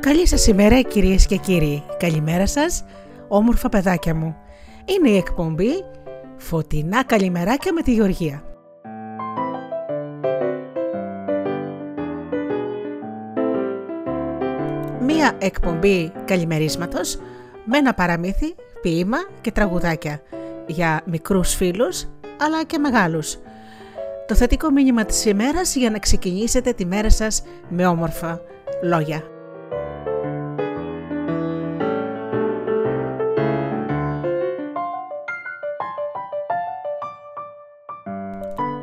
Καλή σας ημέρα κυρίες και κύριοι. Καλημέρα σας, όμορφα παιδάκια μου. Είναι η εκπομπή Φωτεινά Καλημεράκια με τη Γεωργία. Μία εκπομπή καλημερίσματος με ένα παραμύθι, ποίημα και τραγουδάκια για μικρούς φίλους αλλά και μεγάλους. Το θετικό μήνυμα της ημέρας για να ξεκινήσετε τη μέρα σας με όμορφα λόγια.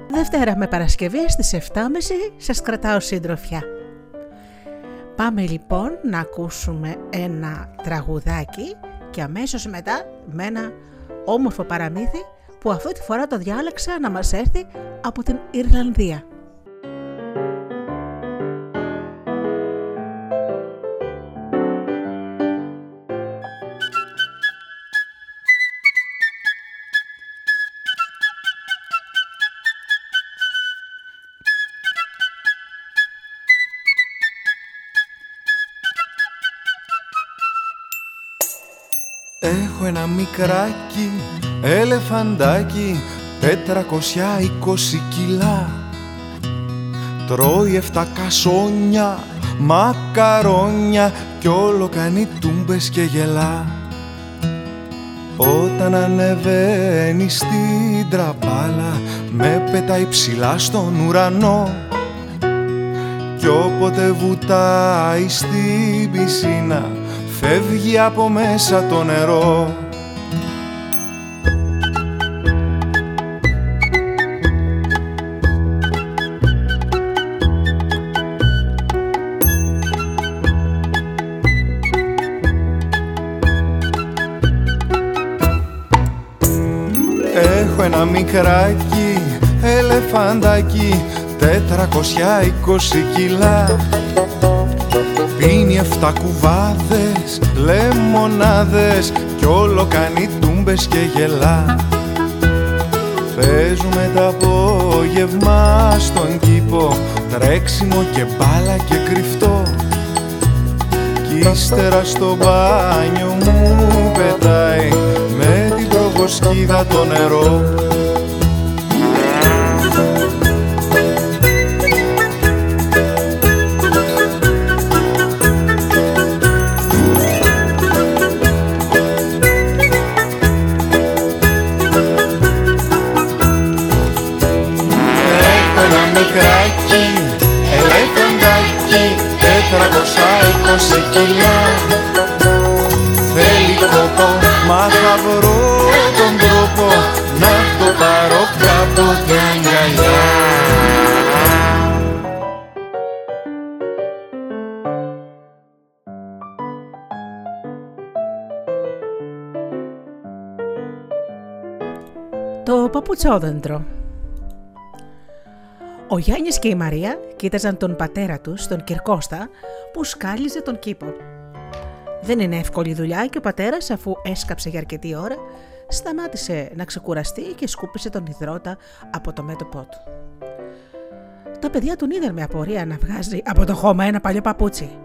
Δευτέρα με Παρασκευή στις 7.30 σας κρατάω σύντροφια. Πάμε λοιπόν να ακούσουμε ένα τραγουδάκι και αμέσως μετά με ένα όμορφο παραμύθι που αυτή τη φορά το διάλεξα να μας έρθει από την Ιρλανδία. Έχω ένα μικράκι ελεφαντάκι 420 κιλά. Τρώει εφτά κασόνια, μακαρόνια κι όλο κάνει τούμπες και γελά. Όταν ανεβαίνει στην τραπάλα με πετάει ψηλά στον ουρανό. Κι όποτε βουτάει στην πισίνα φεύγει από μέσα το νερό. Έχω ένα μικράκι ελεφαντάκι 420 κιλά Πίνει εφτά κουβάδες, λεμονάδες Κι όλο κάνει τούμπες και γελά. Παίζουμε τα απόγευμα στον κήπο Τρέξιμο και μπάλα και κρυφτό. Κι ύστερα στο μπάνιο μου πετάει Με την προβοσκίδα το νερό τετρακοσιά είκοσι κιλά Θέλει κόπο, μα θα βρω τον τρόπο να το πάρω κάπου για αγκαλιά. Το παπουτσόδεντρο. Ο Γιάννης και η Μαρία κοίταζαν τον πατέρα τους, τον Κυρκώστα, που σκάλιζε τον κήπο. Δεν είναι εύκολη δουλειά και ο πατέρας αφού έσκαψε για αρκετή ώρα, σταμάτησε να ξεκουραστεί και σκούπισε τον υδρότα από το μέτωπό του. Τα παιδιά τον είδαν με απορία να βγάζει από το χώμα ένα παλιό παπούτσι.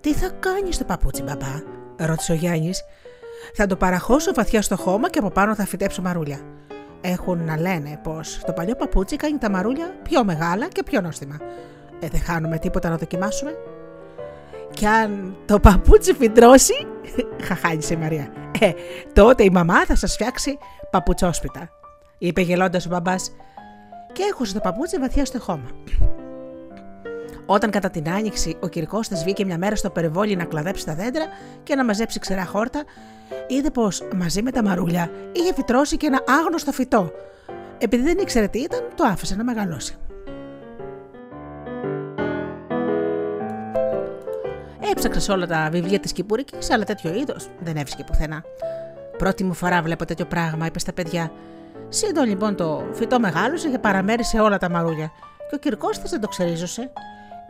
«Τι θα κάνεις το παπούτσι, μπαμπά» ρώτησε ο Γιάννης. «Θα το παραχώσω βαθιά στο χώμα και από πάνω θα φυτέψω μαρούλια. Έχουν να λένε πως το παλιό παπούτσι κάνει τα μαρούλια πιο μεγάλα και πιο νόστιμα. Ε, δεν χάνουμε τίποτα να δοκιμάσουμε. Κι αν το παπούτσι φυτρώσει, χαχάνισε η Μαρία, ε, τότε η μαμά θα σας φτιάξει παπουτσόσπιτα, είπε γελώντας ο μπαμπάς και έχωσε το παπούτσι βαθιά στο χώμα. Όταν κατά την άνοιξη ο Κυρκώστας βγήκε μια μέρα στο περιβόλι να κλαδέψει τα δέντρα και να μαζέψει ξερά χόρτα, είδε πως μαζί με τα μαρούλια είχε φυτρώσει και ένα άγνωστο φυτό. Επειδή δεν ήξερε τι ήταν, το άφησε να μεγαλώσει. Έψαξες σε όλα τα βιβλία της Κυπουρικής, αλλά τέτοιο είδος δεν έβρισκε πουθενά. Πρώτη μου φορά βλέπω τέτοιο πράγμα, είπες στα παιδιά. Σύντο λοιπόν το φυτό μεγάλωσε και παραμέρισε όλα τα μαρούλια. Και ο Κυρκώστας δεν το ξερίζωσε.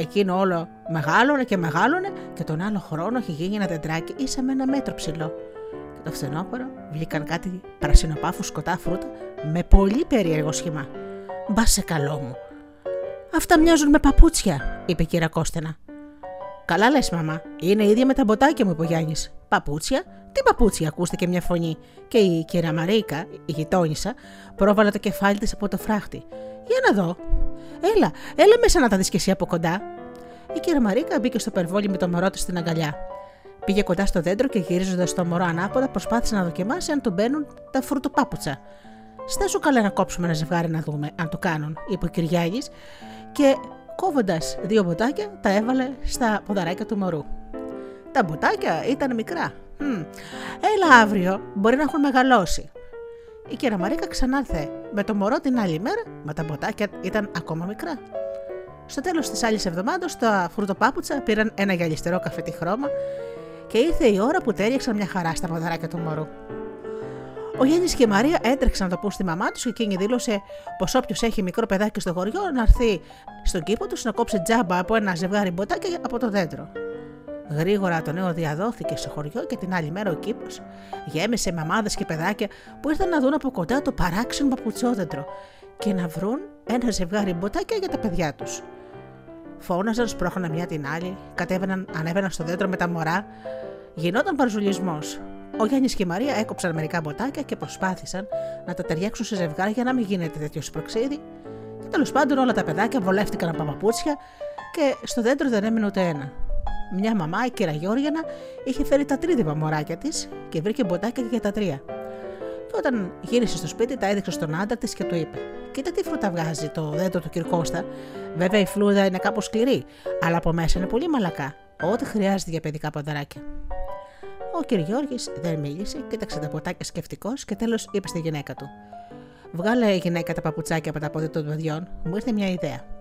Εκείνο όλο μεγάλωνε και μεγάλωνε και τον άλλο χρόνο είχε γίνει ένα δεντράκι ίσα με ένα μέτρο ψηλό. Και το φθινόπωρο βγήκαν κάτι πρασινοπάφου σκοτά φρούτα με πολύ περίεργο σχήμα. Μπα σε καλό μου. Αυτά μοιάζουν με παπούτσια, είπε η κυρία Κώστενα. Καλά λες, μαμά, είναι ίδια με τα μποτάκια μου, είπε ο Γιάννης. Παπούτσια, τι παπούτσια, ακούστηκε μια φωνή. Και η κυρία Μαρίκα, η γειτόνισσα, πρόβαλε το κεφάλι της από το φράχτη. Για να δω. Έλα, έλα μέσα να τα δεις και εσύ από κοντά. Η κυρία Μαρίκα μπήκε στο περβόλι με το μωρό της στην αγκαλιά. Πήγε κοντά στο δέντρο και γυρίζοντας το μωρό ανάποδα, προσπάθησε να δοκιμάσει αν του μπαίνουν τα φρουτοπάπουτσα. Στάσου καλά να κόψουμε ένα ζευγάρι να δούμε αν το κάνουν, είπε ο Κυριάγη και κόβοντας δύο μποτάκια τα έβαλε στα ποδαράκια του μωρού. Τα μποτάκια ήταν μικρά. Μ, έλα αύριο, μπορεί να έχουν μεγαλώσει. Η κυρία Μαρίκα ξανάρθε με το μωρό την άλλη μέρα, μα τα μποτάκια ήταν ακόμα μικρά. Στο τέλος της άλλης εβδομάδα, τα φρουτοπάπουτσα πήραν ένα γυαλιστερό καφετή χρώμα και ήρθε η ώρα που τέριαξαν μια χαρά στα ποδαράκια του μωρού. Ο Γιάννης και η Μαρία έτρεξαν να το πούν στη μαμά τους και εκείνη δήλωσε πως όποιος έχει μικρό παιδάκι στο χωριό να έρθει στον κήπο του να κόψει τζάμπα από ένα ζευγάρι μποτάκια από το δέντρο. Γρήγορα το νέο διαδόθηκε στο χωριό και την άλλη μέρα ο κήπο γέμισε μαμάδε και παιδάκια που ήρθαν να δουν από κοντά το παράξενο παπουτσόδεντρο και να βρουν ένα ζευγάρι μποτάκια για τα παιδιά τους. Φώναζαν, σπρώχναν μια την άλλη, κατέβαιναν, ανέβαιναν στο δέντρο με τα μωρά. Γινόταν παρζουλισμός. Ο Γιάννης και η Μαρία έκοψαν μερικά μποτάκια και προσπάθησαν να τα ταιριάξουν σε ζευγάρια για να μην γίνεται τέτοιο σπροξίδι. Και τέλος πάντων όλα τα παιδάκια βολεύτηκαν από παπούτσια και στο δέντρο δεν έμεινε ούτε ένα. Μια μαμά, η κυρία Γιώργιανα, είχε φέρει τα τρίτυπα μωράκια της και βρήκε μποτάκια για τα τρία. Και όταν γύρισε στο σπίτι, τα έδειξε στον άντρα της και του είπε: Κοίτα τι φρούτα βγάζει το δέντρο του Κυρκώστα. Βέβαια η φλούδα είναι κάπως σκληρή, αλλά από μέσα είναι πολύ μαλακά. Ό,τι χρειάζεται για παιδικά ποδαράκια. Ο κ. Γιώργη δεν μίλησε, κοίταξε τα ποτάκια σκεφτικός και τέλος είπε στη γυναίκα του: Βγάλε η γυναίκα τα παπουτσάκια από τα πόδια των παιδιών, μου ήρθε μια ιδέα.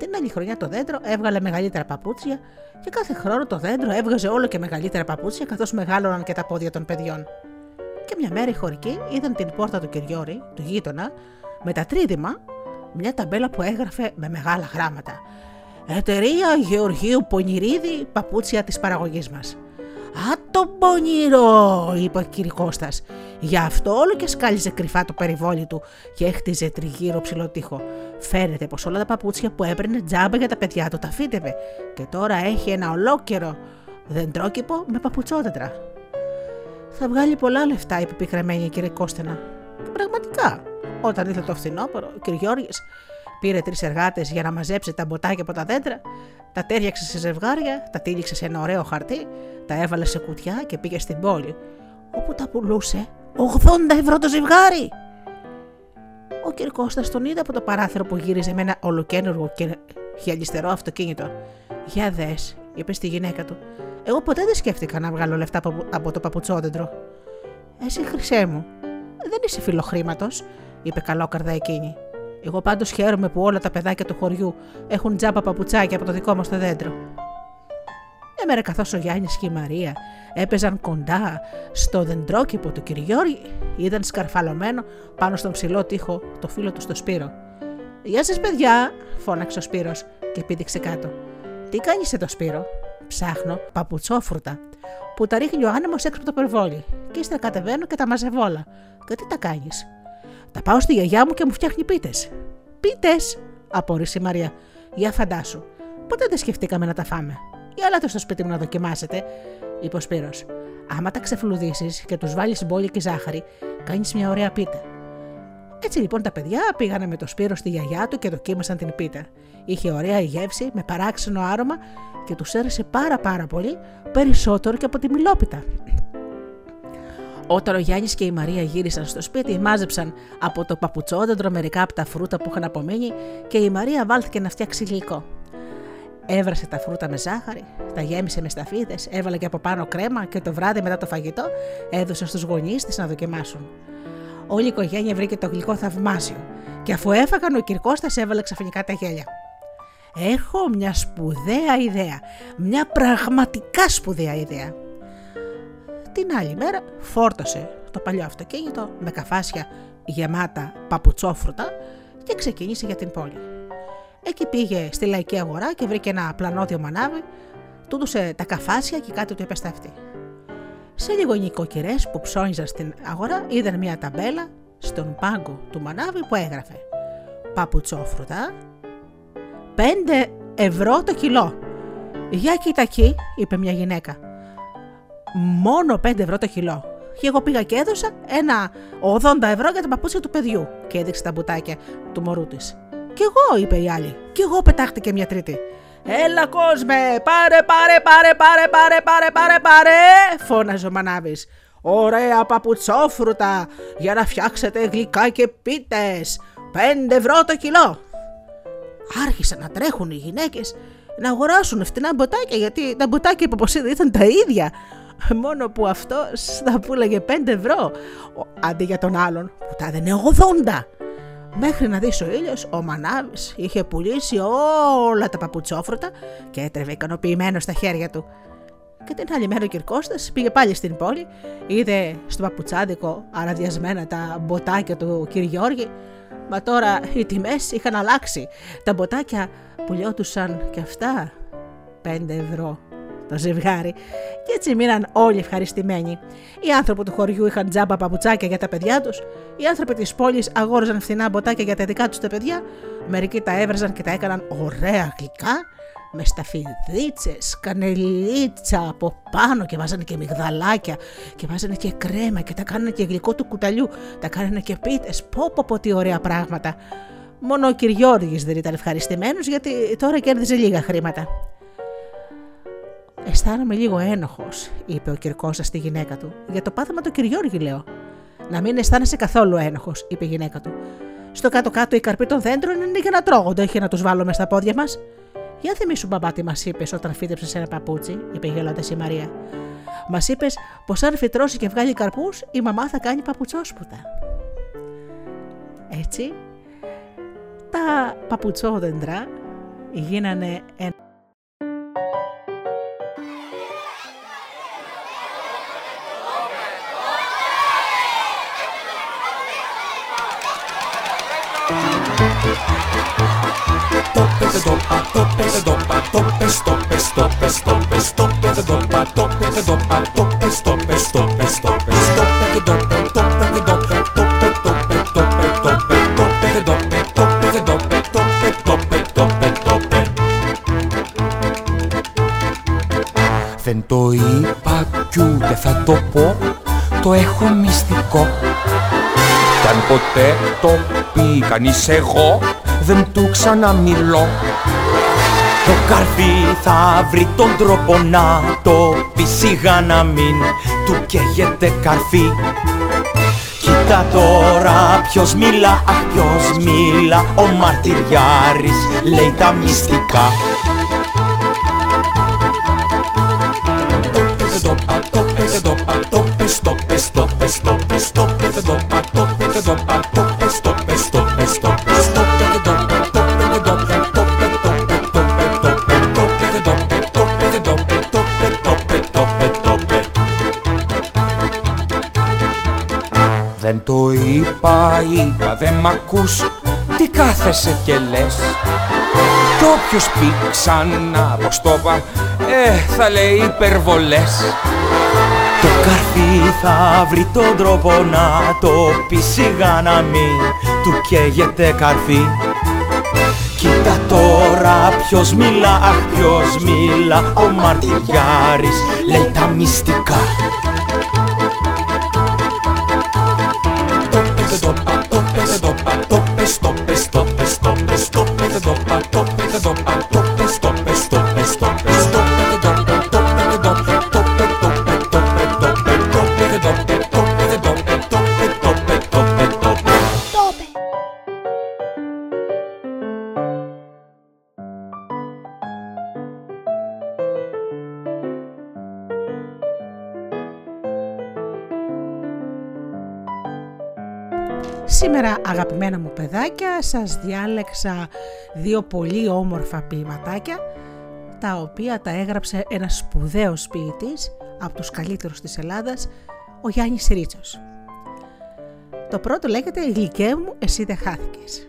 Την άλλη χρονιά το δέντρο έβγαλε μεγαλύτερα παπούτσια και κάθε χρόνο το δέντρο έβγαζε όλο και μεγαλύτερα παπούτσια καθώς μεγάλωναν και τα πόδια των παιδιών. Και μια μέρα οι χωρικοί είδαν την πόρτα του Κυριόρη, του γείτονα, με τα τρίδημα, μια ταμπέλα που έγραφε με μεγάλα γράμματα. Εταιρεία Γεωργίου Πονηρίδη, παπούτσια της παραγωγής μας. Α, το πονηρό, είπε ο κ. Κώστας. Γι' αυτό όλο και σκάλιζε κρυφά το περιβόλι του και έχτιζε τριγύρω ψηλό τοίχο. Φαίνεται πως όλα τα παπούτσια που έπαιρνε τζάμπα για τα παιδιά του τα φύτευε και τώρα έχει ένα ολόκαιρο δεντρόκηπο με παπουτσόδεντρα. Θα βγάλει πολλά λεφτά, είπε πικραμένη η κυρία Κώστενα. Και πραγματικά, όταν ήρθε το φθινόπωρο, ο κ. Γιώργης πήρε τρεις εργάτες για να μαζέψει τα μποτάκια από τα δέντρα, τα τέριαξε σε ζευγάρια, τα τύλιξε σε ένα ωραίο χαρτί, τα έβαλε σε κουτιά και πήγε στην πόλη, όπου τα πουλούσε 80 ευρώ το ζευγάρι. Ο κ. Κώστας τον είδε από το παράθυρο που γύριζε με ένα ολοκένουργο και χιαλιστερό αυτοκίνητο. Για δες, είπε στη γυναίκα του. Εγώ ποτέ δεν σκέφτηκα να βγάλω λεφτά από το παπουτσόδεντρο. Εσύ χρυσέ μου, δεν είσαι φιλοχρήματος, είπε καλόκαρδα εκείνη. Εγώ πάντως χαίρομαι που όλα τα παιδάκια του χωριού έχουν τζάμπα παπουτσάκια από το δικό μας το δέντρο. Έμερε καθώς ο Γιάννης και η Μαρία έπαιζαν κοντά στο δεντρόκηπο του Κυριόρη, είδαν σκαρφαλωμένο πάνω στον ψηλό τοίχο το φίλο του στο Σπύρο. Γεια σας, παιδιά, φώναξε ο Σπύρος και πήδηξε κάτω. Τι κάνεις εδώ, Σπύρο, ψάχνω παπουτσόφρουτα, που τα ρίχνει ο άνεμος έξω από το περβόλι, και ύστερα κατεβαίνω και τα μαζεύω όλα. Και τι τα κάνεις; Τα πάω στη γιαγιά μου και μου φτιάχνει πίτες. Πίτες, απόρρισε η Μαρία. Για φαντάσου. Ποτέ δεν σκεφτήκαμε να τα φάμε. Για έλατε στο σπίτι μου να δοκιμάσετε, είπε ο Σπύρος. Άμα τα ξεφλουδίσεις και τους βάλεις μπόλια και ζάχαρη, κάνεις μια ωραία πίτα. Έτσι λοιπόν τα παιδιά πήγανε με το Σπύρο στη γιαγιά του και δοκίμασαν την πίτα. Είχε ωραία η γεύση με παράξενο άρωμα και τους άρεσε πάρα πάρα πολύ, περισσότερο και από τη μιλόπιτα. Όταν ο Γιάννης και η Μαρία γύρισαν στο σπίτι, μάζεψαν από το παπουτσόδεντρο μερικά από τα φρούτα που είχαν απομείνει και η Μαρία βάλθηκε να φτιάξει γλυκό. Έβρασε τα φρούτα με ζάχαρη, τα γέμισε με σταφίδες, έβαλε και από πάνω κρέμα και το βράδυ μετά το φαγητό έδωσε στους γονείς της να δοκιμάσουν. Όλη η οικογένεια βρήκε το γλυκό θαυμάσιο και αφού έφαγαν, ο Κυρκώστα έβαλε ξαφνικά τα γέλια. Έχω μια σπουδαία ιδέα. Μια πραγματικά σπουδαία ιδέα. Την άλλη μέρα φόρτωσε το παλιό αυτοκίνητο με καφάσια γεμάτα παπουτσόφρουτα και ξεκίνησε για την πόλη. Εκεί πήγε στη λαϊκή αγορά και βρήκε ένα πλανόδιο μανάβι, του έδωσε τα καφάσια και κάτι του είπε στα αυτή. Σε λίγο νοικοκυρές που ψώνιζαν στην αγορά είδαν μια ταμπέλα στον πάγκο του μανάβι που έγραφε Παπουτσόφρουτα 5 ευρώ το κιλό. Για κοίτα εκεί, είπε μια γυναίκα. Μόνο 5 ευρώ το κιλό. Και εγώ πήγα και έδωσα ένα 80 ευρώ για τα παπούτσια του παιδιού. Και έδειξε τα μπουτάκια του μωρού της. Κι εγώ, είπε η άλλη. Κι εγώ πετάχτηκε μια τρίτη. Έλα κόσμε, πάρε, πάρε, πάρε, πάρε, πάρε, πάρε, πάρε, πάρε, φώναζε ο Μανάβης. Ωραία παπουτσόφρουτα για να φτιάξετε γλυκά και πίτες. Πέντε ευρώ το κιλό. Άρχισαν να τρέχουν οι γυναίκες να αγοράσουν φτηνά μποτάκια γιατί τα μποτάκια που ήταν τα ίδια. Μόνο που αυτό θα πουλάγε 5 ευρώ αντί για τον άλλον που τα έδαινε 80. Μέχρι να δεις ο ήλιος, ο Μανάβης είχε πουλήσει όλα τα παπουτσόφρωτα και έτρεβε ικανοποιημένος στα χέρια του. Και την άλλη μέρα ο Κυρκώστας πήγε πάλι στην πόλη, είδε στο παπουτσάδικο αραδιασμένα τα μποτάκια του κ. Γιώργη, μα τώρα οι τιμές είχαν αλλάξει. Τα μποτάκια πουλιώτουσαν και αυτά 5 ευρώ το ζευγάρι και έτσι μείναν όλοι ευχαριστημένοι. Οι άνθρωποι του χωριού είχαν τζάμπα παπουτσάκια για τα παιδιά τους, οι άνθρωποι της πόλης αγόραζαν φθηνά μποτάκια για τα δικά τους τα παιδιά, μερικοί τα έβραζαν και τα έκαναν ωραία γλυκά, με σταφιδίτσε, κανελίτσα από πάνω και βάζανε και μυγδαλάκια και βάζανε και κρέμα και τα κάνανε και γλυκό του κουταλιού, τα κάνανε και πίτες, πω πω πω τι ωραία πράγματα. Μόνο ο Κυριώργης δεν ήταν ευχαριστημένος γιατί τώρα κέρδιζε λίγα χρήματα. Αισθάνομαι λίγο ένοχος, είπε ο Κυρκώστα στη γυναίκα του. Για το πάθημα του Κυριώργη, λέω. Να μην αισθάνεσαι καθόλου ένοχος, είπε η γυναίκα του. Στο κάτω-κάτω οι καρποί των δέντρων είναι για να τρώγονται, όχι να τους βάλουμε στα πόδια μας. Για θυμίσου, μπαμπά, τι μας είπες όταν φύτεψες ένα παπούτσι, είπε γελώντα η Μαρία. Μας είπες πως αν φυτρώσει και βγάλει καρπούς, η μαμά θα κάνει παπουτσόσπουτα. Έτσι, τα παπουτσόδεντρα γίνανε ένα Δεν το είπα κι ούτε θα το πω, το έχω μυστικό. Κι αν ποτέ το πει κανείς. Εγώ, δεν του ξαναμιλώ. Το καρφί θα βρει τον τρόπο να το πει σιγά να μην του καίγεται καρφί. Κοίτα τώρα ποιος μιλά, αχ ποιος μιλά. Ο μαρτυριάρης λέει τα μυστικά. Δεν το είπα, είπα, δεν μ' ακούς. Τι κάθεσαι και λες; Κι όποιος πει ξανά πως το είπα Ε, θα λέει υπερβολές. Το καρφί θα βρει τον τρόπο να το πει σιγά να μην του καίγεται καρφί. Κοίτα τώρα ποιος μιλά, αχ ποιος μιλά Ο μαρτυριάρης λέει τα μυστικά up and up, make the top. and up. Σήμερα αγαπημένα μου παιδάκια σας διάλεξα δύο πολύ όμορφα ποιηματάκια τα οποία τα έγραψε ένας σπουδαίος ποιητής από τους καλύτερους της Ελλάδας, ο Γιάννης Ρίτσος. Το πρώτο λέγεται «Η γλυκέ μου εσύ δεν χάθηκες».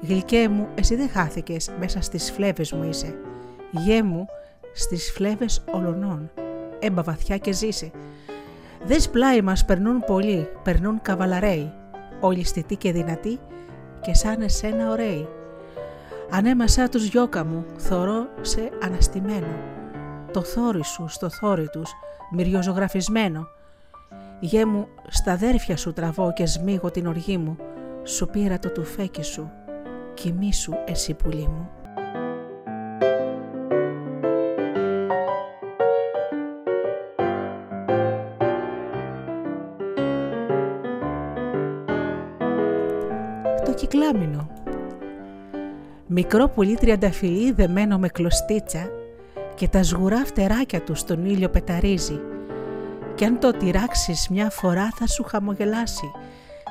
Γλυκέ μου, εσύ δεν χάθηκες, μέσα στις φλέβες μου είσαι. Γέ μου, στις φλέβες ολονών. Έμπα βαθιά και ζήσε. Δες πλάι μας περνούν πολλοί, περνούν καβαλαρέοι. Όλοι στιτοί και δυνατοί και σαν εσένα ωραίοι. Ανέμασά τους γιώκα μου, θωρώ σε αναστημένο. Το θόρι σου στο θόρι τους, μυριοζωγραφισμένο. Γέ μου, στα αδέρφια σου τραβώ και σμίγω την οργή μου. Σου πήρα το τουφέκι σου, κοιμήσου εσύ πουλί μου. Μικρό πουλί τριανταφυλλί δεμένο με κλωστίτσα και τα σγουρά φτεράκια του στον ήλιο πεταρίζει και αν το τυράξεις μια φορά θα σου χαμογελάσει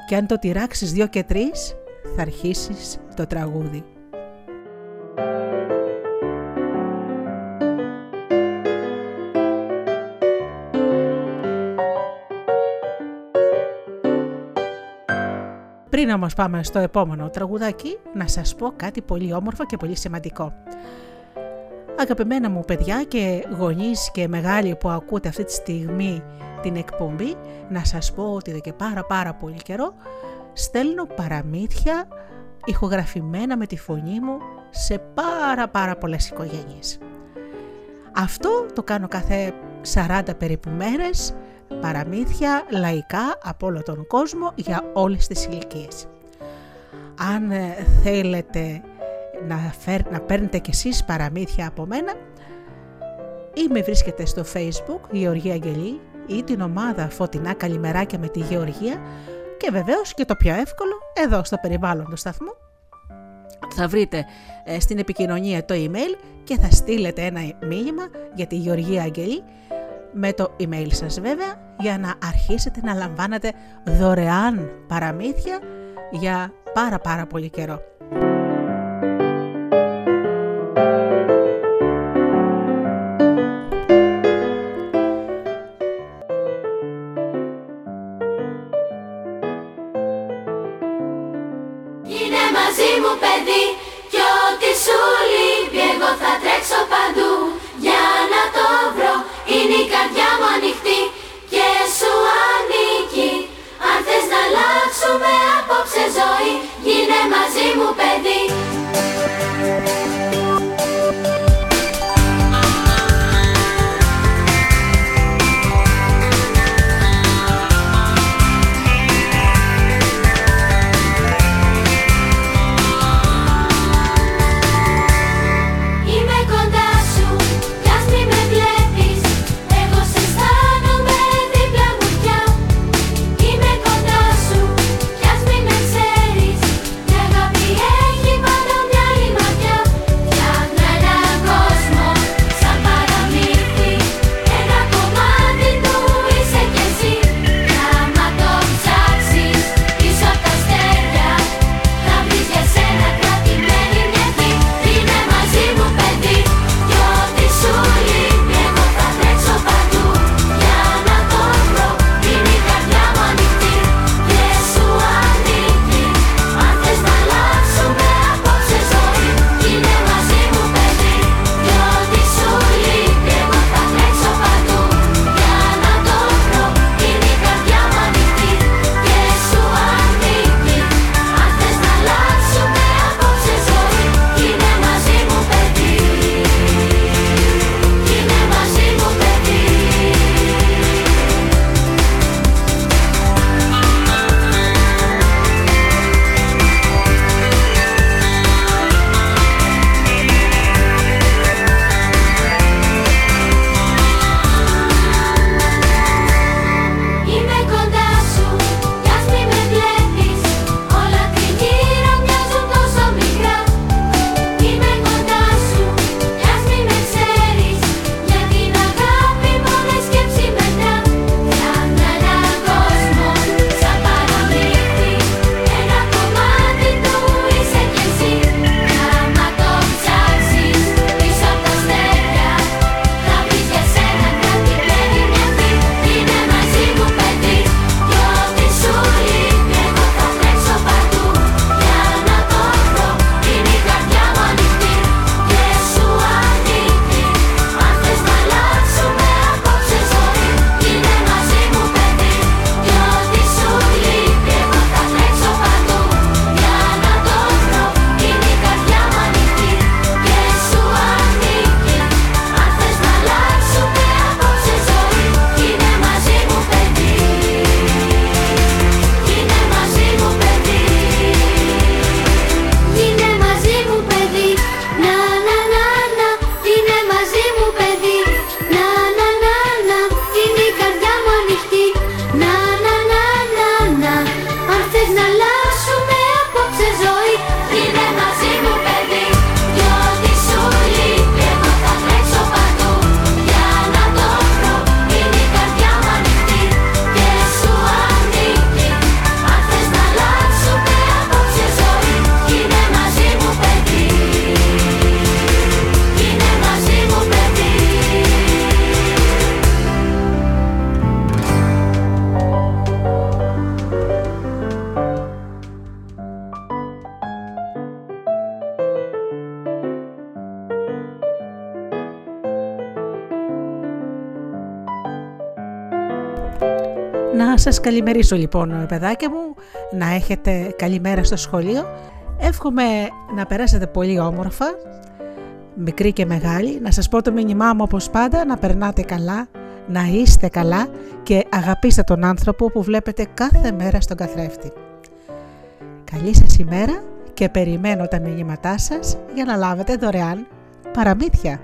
και αν το τυράξεις δυο και τρεις θα αρχίσεις το τραγούδι. Πριν όμως πάμε στο επόμενο τραγουδάκι, να σας πω κάτι πολύ όμορφο και πολύ σημαντικό. Αγαπημένα μου παιδιά και γονείς και μεγάλοι που ακούτε αυτή τη στιγμή την εκπομπή, να σας πω ότι εδώ και πάρα πάρα πολύ καιρό στέλνω παραμύθια ηχογραφημένα με τη φωνή μου σε πάρα πάρα πολλές οικογένειες. Αυτό το κάνω κάθε 40 περίπου μέρες, παραμύθια λαϊκά από όλο τον κόσμο για όλες τις ηλικίες. Αν ε, θέλετε να, φέρ, να παίρνετε κι εσείς παραμύθια από μένα ή με βρίσκετε στο facebook Γεωργία Αγγελή ή την ομάδα Φωτεινά Καλημεράκια με τη Γεωργία και βεβαίως και το πιο εύκολο εδώ στο περιβάλλον του σταθμού θα βρείτε ε, στην επικοινωνία το email και θα στείλετε ένα μήνυμα για τη Γεωργία Αγγελή με το email σας βέβαια για να αρχίσετε να λαμβάνετε δωρεάν παραμύθια για πάρα πάρα πολύ καιρό. Να σας καλημερίσω λοιπόν παιδάκια μου, να έχετε καλημέρα στο σχολείο. Εύχομαι να περάσετε πολύ όμορφα, μικρή και μεγάλη, να σας πω το μήνυμά μου όπως πάντα, να περνάτε καλά, να είστε καλά και αγαπήστε τον άνθρωπο που βλέπετε κάθε μέρα στον καθρέφτη. Καλή σας ημέρα και περιμένω τα μηνύματά σας για να λάβετε δωρεάν παραμύθια.